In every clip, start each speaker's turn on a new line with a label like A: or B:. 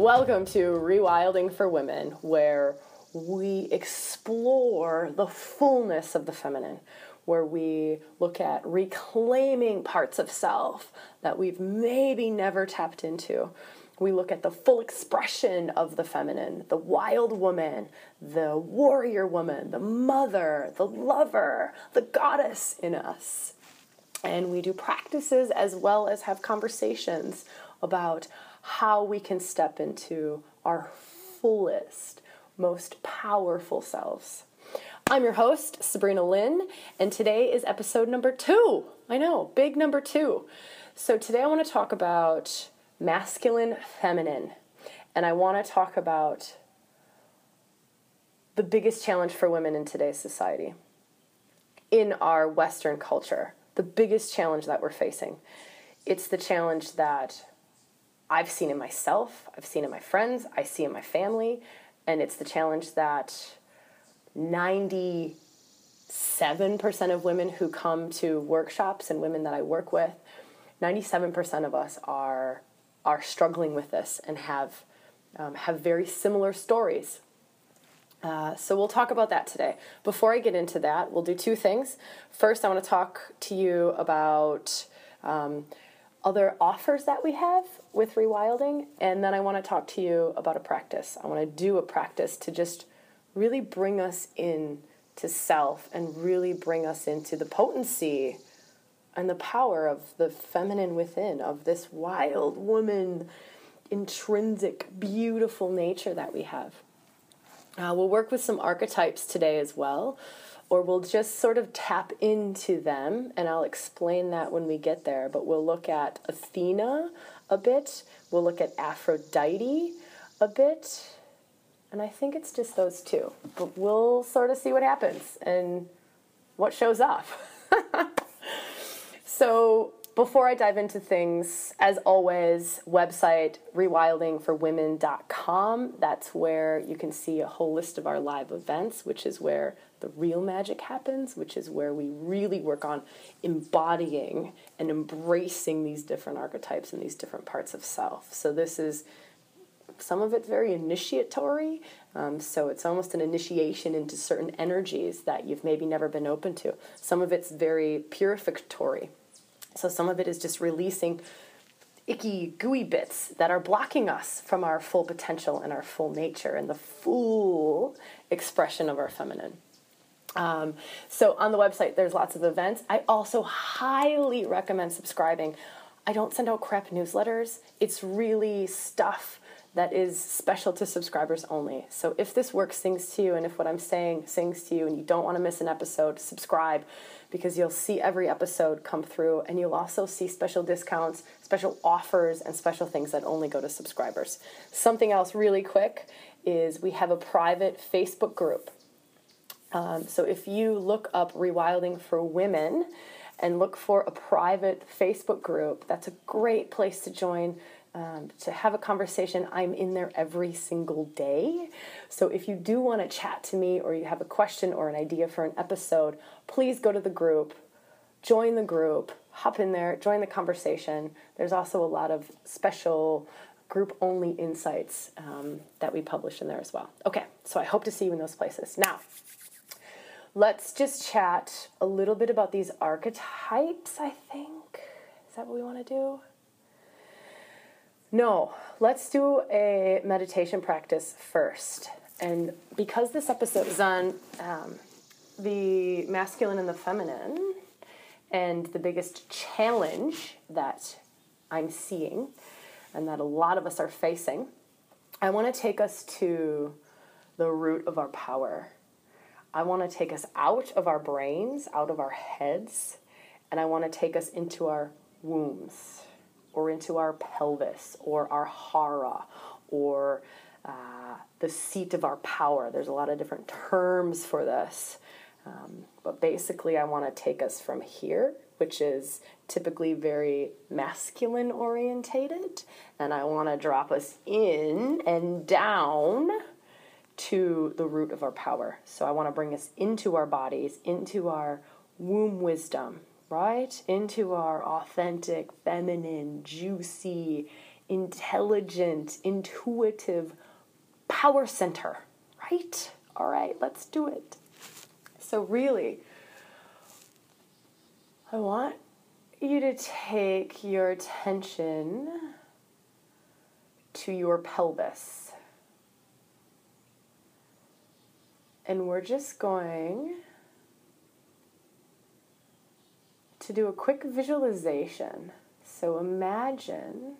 A: Welcome to Rewilding for Women, where we explore the fullness of the feminine, where we look at reclaiming parts of self that we've maybe never tapped into. We look at the full expression of the feminine, the wild woman, the warrior woman, the mother, the lover, the goddess in us. And we do practices as well as have conversations about how we can step into our fullest, most powerful selves. I'm your host, Sabrina Lynn, and today is episode number two. I know, big number two. So today I want to talk about masculine, feminine, and I want to talk about the biggest challenge for women in today's society, in our Western culture, the biggest challenge that we're facing. It's the challenge that I've seen in myself, I've seen in my friends, I see it in my family, and it's the challenge that 97% of women who come to workshops and women that I work with, 97% of us are are struggling with this and have um, have very similar stories. Uh, so we'll talk about that today. Before I get into that, we'll do two things. First, I want to talk to you about um, other offers that we have with rewilding, and then I want to talk to you about a practice. I want to do a practice to just really bring us in to self and really bring us into the potency and the power of the feminine within, of this wild woman, intrinsic, beautiful nature that we have. Uh, we'll work with some archetypes today as well or we'll just sort of tap into them, and I'll explain that when we get there. But we'll look at Athena a bit, we'll look at Aphrodite a bit, and I think it's just those two. But we'll sort of see what happens and what shows up. so, before I dive into things, as always, website rewildingforwomen.com. That's where you can see a whole list of our live events, which is where the real magic happens, which is where we really work on embodying and embracing these different archetypes and these different parts of self. So, this is some of it very initiatory, um, so it's almost an initiation into certain energies that you've maybe never been open to. Some of it's very purificatory, so some of it is just releasing icky, gooey bits that are blocking us from our full potential and our full nature and the full expression of our feminine. Um, so on the website, there's lots of events. I also highly recommend subscribing. I don't send out crap newsletters. It's really stuff that is special to subscribers only. So if this work sings to you and if what I'm saying sings to you and you don't want to miss an episode, subscribe because you'll see every episode come through and you'll also see special discounts, special offers, and special things that only go to subscribers. Something else really quick is we have a private Facebook group um, so if you look up Rewilding for Women and look for a private Facebook group, that's a great place to join. Um, to have a conversation. I'm in there every single day. So if you do want to chat to me or you have a question or an idea for an episode, please go to the group, join the group, hop in there, join the conversation. There's also a lot of special group only insights um, that we publish in there as well. Okay, so I hope to see you in those places. Now, let's just chat a little bit about these archetypes, I think. Is that what we want to do? No, let's do a meditation practice first. And because this episode is on um, the masculine and the feminine, and the biggest challenge that I'm seeing and that a lot of us are facing, I want to take us to the root of our power I want to take us out of our brains, out of our heads, and I want to take us into our wombs or into our pelvis or our hara or uh, the seat of our power. There's a lot of different terms for this. Um, but basically, I want to take us from here, which is typically very masculine orientated, and I want to drop us in and down to the root of our power. So I want to bring us into our bodies, into our womb wisdom, right? Into our authentic, feminine, juicy, intelligent, intuitive power center, right? All right, let's do it. So, really, I want you to take your attention to your pelvis. And we're just going to do a quick visualization. So imagine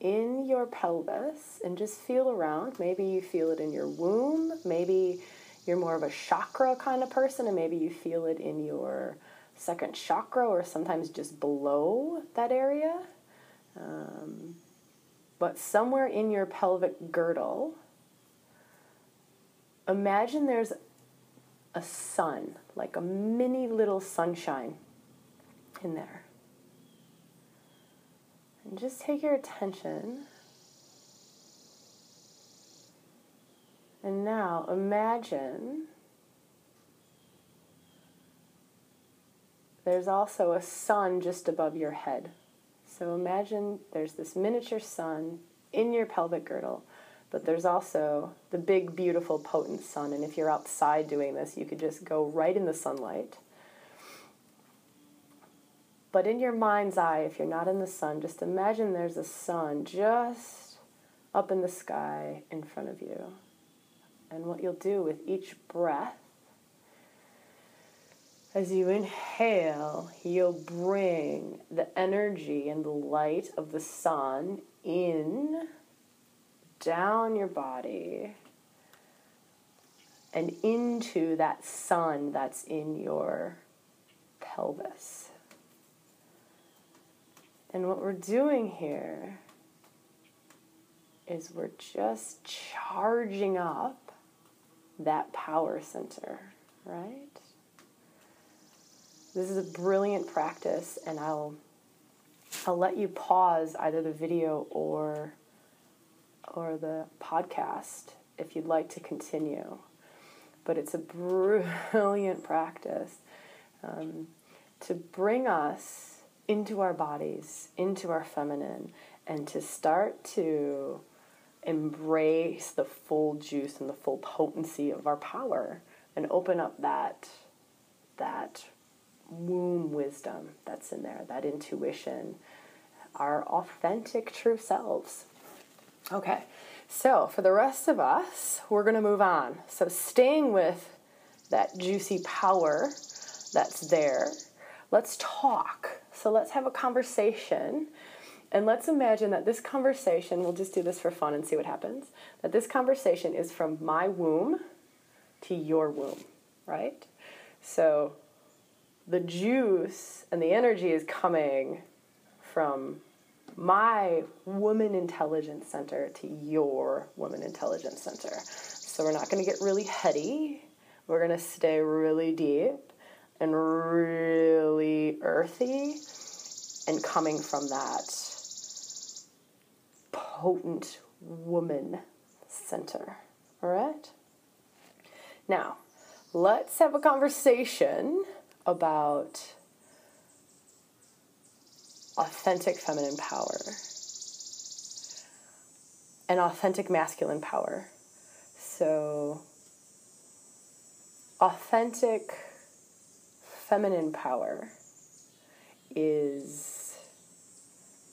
A: in your pelvis and just feel around. Maybe you feel it in your womb. Maybe you're more of a chakra kind of person, and maybe you feel it in your second chakra or sometimes just below that area. Um, but somewhere in your pelvic girdle, imagine there's a sun, like a mini little sunshine in there. And just take your attention. And now imagine there's also a sun just above your head. So imagine there's this miniature sun in your pelvic girdle, but there's also the big, beautiful, potent sun. And if you're outside doing this, you could just go right in the sunlight but in your mind's eye, if you're not in the sun, just imagine there's a sun just up in the sky in front of you. And what you'll do with each breath, as you inhale, you'll bring the energy and the light of the sun in, down your body, and into that sun that's in your pelvis. And what we're doing here is we're just charging up that power center, right? This is a brilliant practice, and I'll I'll let you pause either the video or or the podcast if you'd like to continue. But it's a brilliant practice um, to bring us into our bodies, into our feminine, and to start to embrace the full juice and the full potency of our power and open up that that womb wisdom that's in there, that intuition, our authentic true selves. Okay. So, for the rest of us, we're going to move on. So, staying with that juicy power that's there, let's talk so let's have a conversation. And let's imagine that this conversation, we'll just do this for fun and see what happens, that this conversation is from my womb to your womb, right? So the juice and the energy is coming from my woman intelligence center to your woman intelligence center. So we're not going to get really heady. We're going to stay really deep and really earthy and coming from that potent woman center. All right? Now, let's have a conversation about authentic feminine power and authentic masculine power. So, authentic feminine power is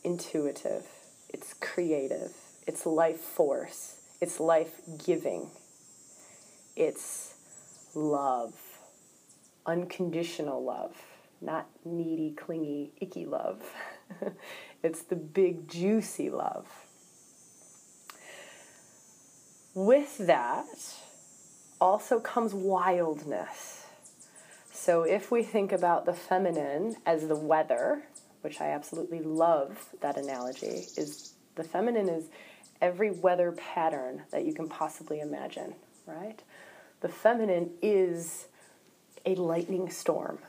A: intuitive, it's creative, it's life force, it's life giving, it's love, unconditional love, not needy, clingy, icky love. it's the big, juicy love. With that also comes wildness so if we think about the feminine as the weather, which I absolutely love that analogy, is the feminine is every weather pattern that you can possibly imagine, right? The feminine is a lightning storm,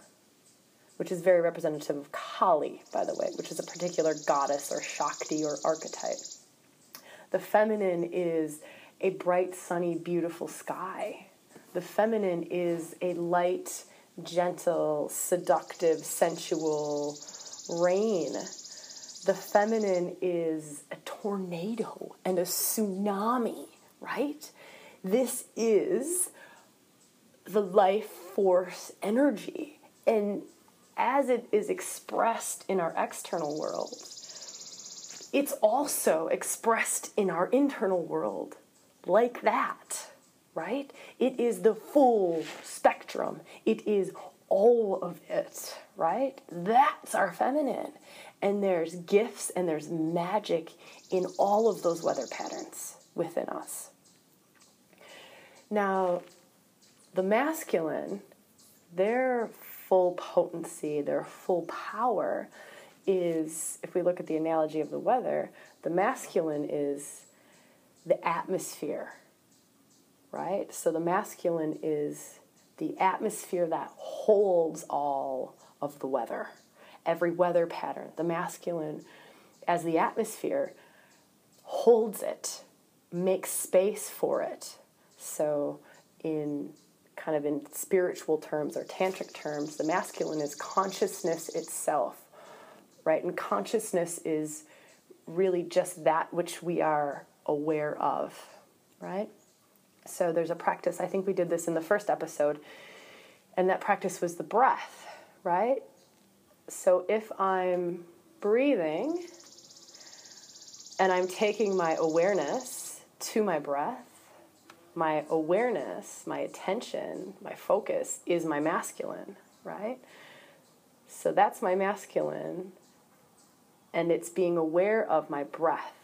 A: which is very representative of Kali, by the way, which is a particular goddess or Shakti or archetype. The feminine is a bright, sunny, beautiful sky. The feminine is a light, gentle, seductive, sensual rain. the feminine is a tornado and a tsunami, right? This is the life force energy. And as it is expressed in our external world, it's also expressed in our internal world like that, right? It is the full spectrum, it is all of it, right? That's our feminine. And there's gifts and there's magic in all of those weather patterns within us. Now, the masculine, their full potency, their full power is, if we look at the analogy of the weather, the masculine is the atmosphere, right? So the masculine is the atmosphere that holds all of the weather, every weather pattern. The masculine, as the atmosphere, holds it, makes space for it. So, in kind of in spiritual terms or tantric terms, the masculine is consciousness itself, right? And consciousness is really just that which we are aware of, right? So there's a practice, I think we did this in the first episode, and that practice was the breath, right? So if I'm breathing and I'm taking my awareness to my breath, my awareness, my attention, my focus is my masculine, right? So that's my masculine, and it's being aware of my breath.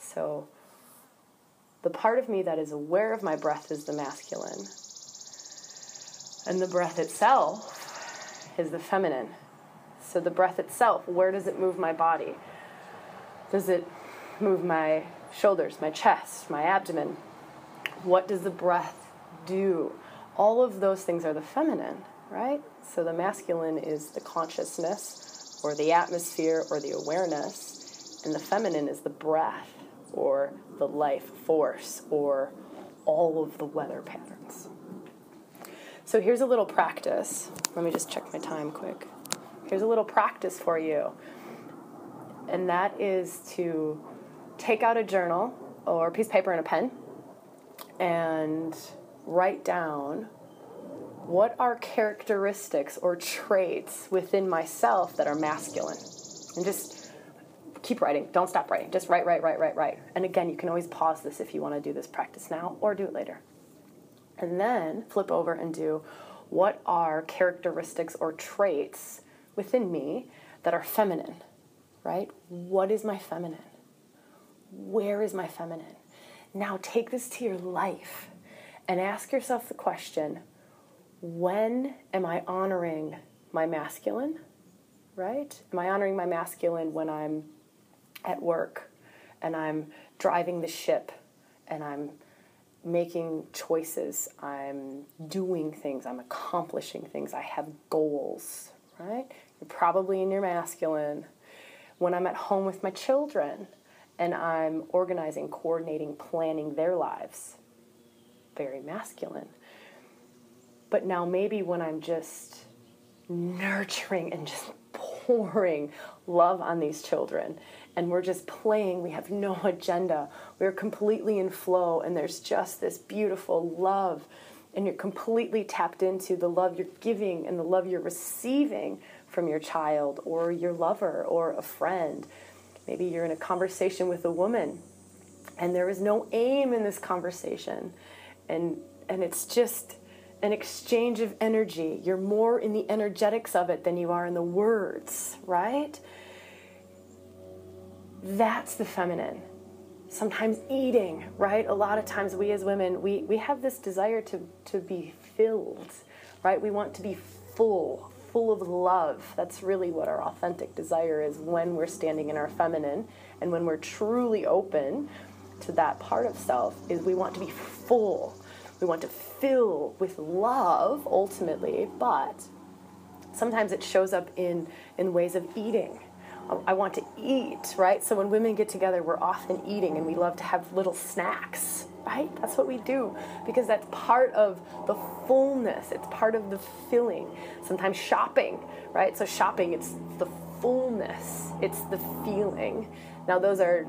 A: So the part of me that is aware of my breath is the masculine, and the breath itself is the feminine. So the breath itself, where does it move my body? Does it move my shoulders, my chest, my abdomen? What does the breath do? All of those things are the feminine, right? So the masculine is the consciousness or the atmosphere or the awareness, and the feminine is the breath or the life force or all of the weather patterns. So here's a little practice. Let me just check my time quick. Here's a little practice for you. And that is to take out a journal or a piece of paper and a pen and write down what are characteristics or traits within myself that are masculine. And just keep writing. Don't stop writing. Just write, write, write, write, write. And again, you can always pause this if you want to do this practice now or do it later. And then flip over and do what are characteristics or traits within me that are feminine, right? What is my feminine? Where is my feminine? Now take this to your life and ask yourself the question when am I honoring my masculine? Right? Am I honoring my masculine when I'm at work and I'm driving the ship and I'm making choices, I'm doing things, I'm accomplishing things, I have goals, right? You're probably in your masculine. When I'm at home with my children, and I'm organizing, coordinating, planning their lives. Very masculine. But now maybe when I'm just nurturing and just pouring love on these children and we're just playing, we have no agenda, we're completely in flow, and there's just this beautiful love, and you're completely tapped into the love you're giving and the love you're receiving from your child or your lover or a friend Maybe you're in a conversation with a woman and there is no aim in this conversation. And and it's just an exchange of energy. You're more in the energetics of it than you are in the words, right? That's the feminine. Sometimes eating, right? A lot of times we as women, we, we have this desire to, to be filled, right? We want to be full, full of love. That's really what our authentic desire is when we're standing in our feminine and when we're truly open to that part of self is we want to be full. We want to fill with love ultimately, but sometimes it shows up in in ways of eating. Um, I want to eat, right? So when women get together, we're often eating and we love to have little snacks right? That's what we do because that's part of the fullness. It's part of the filling. Sometimes shopping, right? So shopping, it's the fullness it's the feeling. Now, those are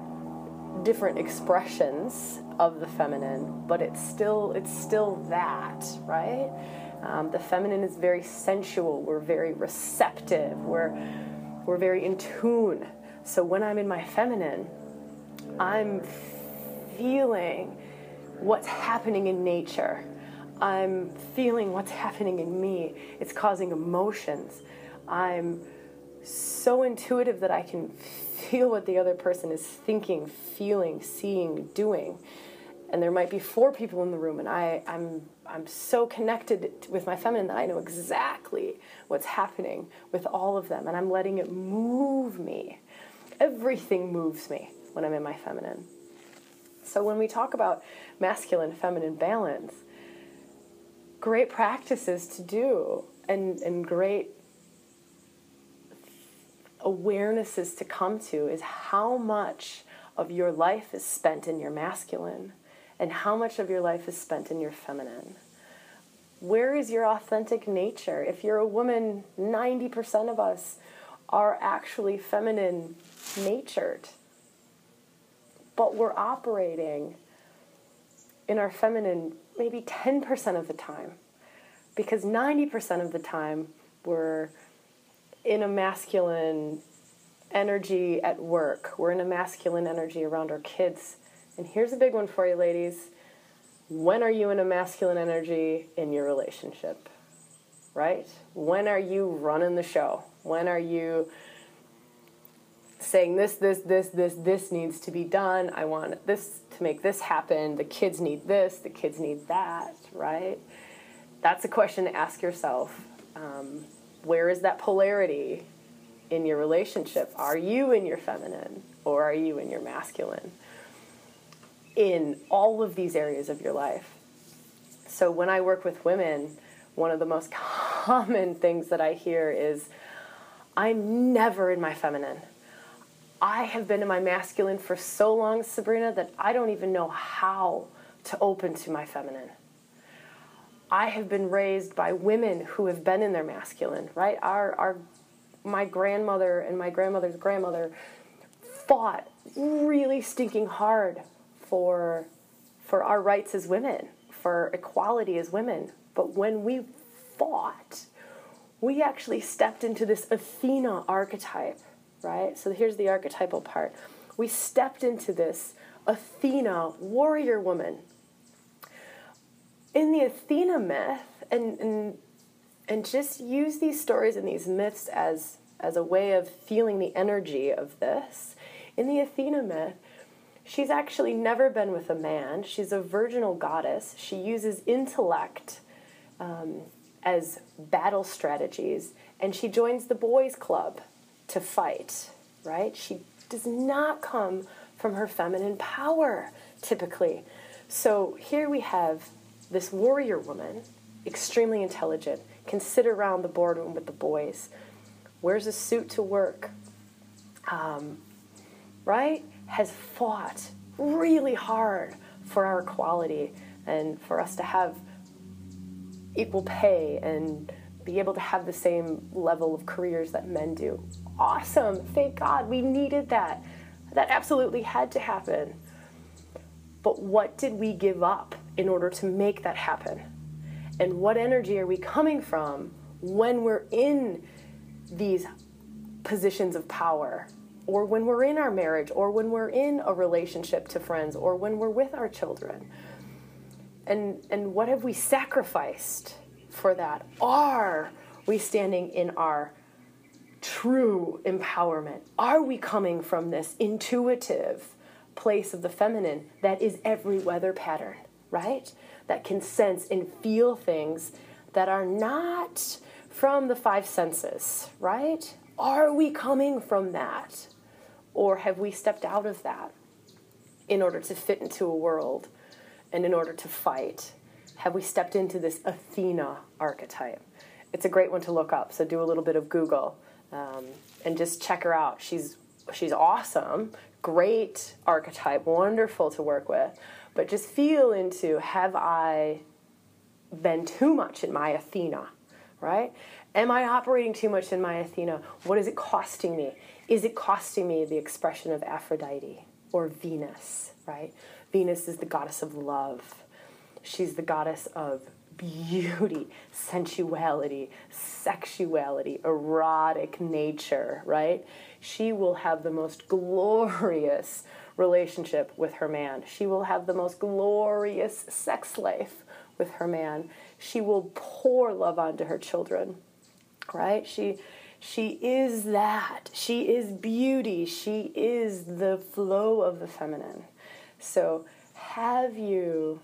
A: different expressions of the feminine, but it's still it's still that, right? Um, the feminine is very sensual. We're very receptive. We're we're very in tune. So when I'm in my feminine, I'm feeling what's happening in nature. I'm feeling what's happening in me. It's causing emotions. I'm so intuitive that I can feel what the other person is thinking, feeling, seeing, doing. And there might be four people in the room, and I, I'm, I'm so connected with my feminine that I know exactly what's happening with all of them, and I'm letting it move me. Everything moves me when I'm in my feminine. So when we talk about masculine feminine balance, great practices to do and, and great awarenesses to come to is how much of your life is spent in your masculine and how much of your life is spent in your feminine. Where is your authentic nature? If you're a woman, 90% of us are actually feminine natured. But we're operating in our feminine maybe 10% of the time because 90% of the time we're in a masculine energy at work. We're in a masculine energy around our kids. And here's a big one for you, ladies. When are you in a masculine energy in your relationship? Right? When are you running the show? When are you saying this, this, this, this, this needs to be done? I want this to make this happen. The kids need this, the kids need that, right? That's a question to ask yourself. Um, where is that polarity in your relationship? Are you in your feminine or are you in your masculine? In all of these areas of your life. So when I work with women, one of the most common things that I hear is I'm never in my feminine. I have been in my masculine for so long, Sabrina, that I don't even know how to open to my feminine. I have been raised by women who have been in their masculine, right? Our, our, my grandmother and my grandmother's grandmother fought really stinking hard for, for our rights as women, for equality as women. But when we fought, we actually stepped into this Athena archetype, right? So here's the archetypal part. We stepped into this Athena warrior woman in the Athena myth, and, and and just use these stories and these myths as as a way of feeling the energy of this. In the Athena myth, she's actually never been with a man. She's a virginal goddess. She uses intellect um, as battle strategies, and she joins the boys' club to fight. Right? She does not come from her feminine power typically. So here we have this warrior woman, extremely intelligent, can sit around the boardroom with the boys, wears a suit to work, um, right? Has fought really hard for our equality and for us to have equal pay and be able to have the same level of careers that men do. Awesome. Thank God we needed that. That absolutely had to happen. But what did we give up in order to make that happen? And what energy are we coming from when we're in these positions of power? Or when we're in our marriage, or when we're in a relationship to friends, or when we're with our children? And, and what have we sacrificed for that? Are we standing in our true empowerment? Are we coming from this intuitive, place of the feminine that is every weather pattern, right? That can sense and feel things that are not from the five senses, right? Are we coming from that? Or have we stepped out of that in order to fit into a world and in order to fight? Have we stepped into this Athena archetype? It's a great one to look up, so do a little bit of Google um, and just check her out. She's she's awesome great archetype, wonderful to work with, but just feel into have I been too much in my Athena, right? Am I operating too much in my Athena? What is it costing me? Is it costing me the expression of Aphrodite or Venus, right? Venus is the goddess of love. She's the goddess of beauty, sensuality, sexuality, erotic nature, right? She will have the most glorious relationship with her man. She will have the most glorious sex life with her man. She will pour love onto her children, right? She she is that. She is beauty. She is the flow of the feminine. So, have you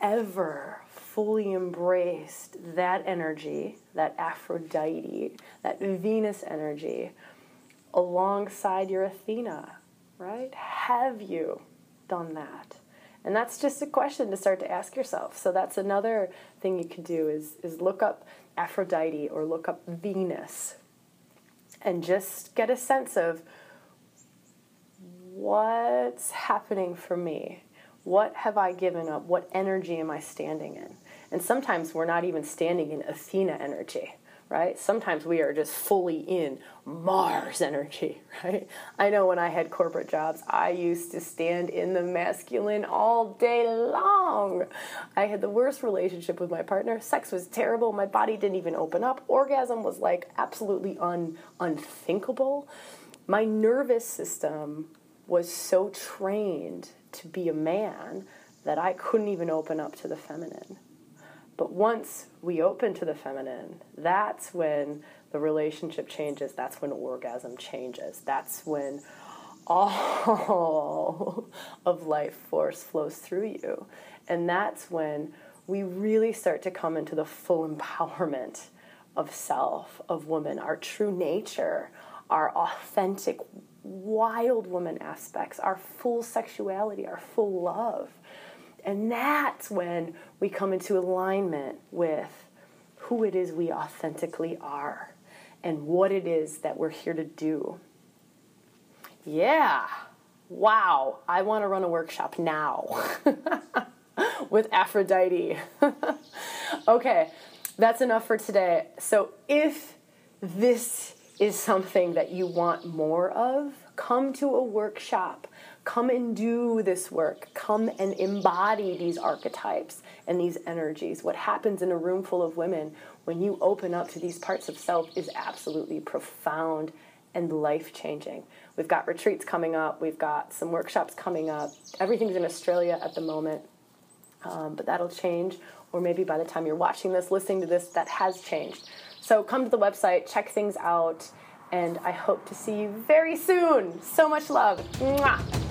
A: ever fully embraced that energy, that Aphrodite, that Venus energy, alongside your Athena, right? Have you done that? And that's just a question to start to ask yourself. So that's another thing you can do is, is look up Aphrodite or look up Venus and just get a sense of what's happening for me what have I given up? What energy am I standing in? And sometimes we're not even standing in Athena energy, right? Sometimes we are just fully in Mars energy, right? I know when I had corporate jobs, I used to stand in the masculine all day long. I had the worst relationship with my partner. Sex was terrible. My body didn't even open up. Orgasm was like absolutely un- unthinkable. My nervous system was so trained to be a man that I couldn't even open up to the feminine. But once we open to the feminine, that's when the relationship changes. That's when orgasm changes. That's when all of life force flows through you. And that's when we really start to come into the full empowerment of self, of woman, our true nature, our authentic wild woman aspects, our full sexuality, our full love. And that's when we come into alignment with who it is we authentically are and what it is that we're here to do. Yeah. Wow. I want to run a workshop now with Aphrodite. okay. That's enough for today. So if this is something that you want more of, come to a workshop. Come and do this work. Come and embody these archetypes and these energies. What happens in a room full of women when you open up to these parts of self is absolutely profound and life changing. We've got retreats coming up, we've got some workshops coming up. Everything's in Australia at the moment, um, but that'll change. Or maybe by the time you're watching this, listening to this, that has changed. So come to the website, check things out, and I hope to see you very soon. So much love. Mwah.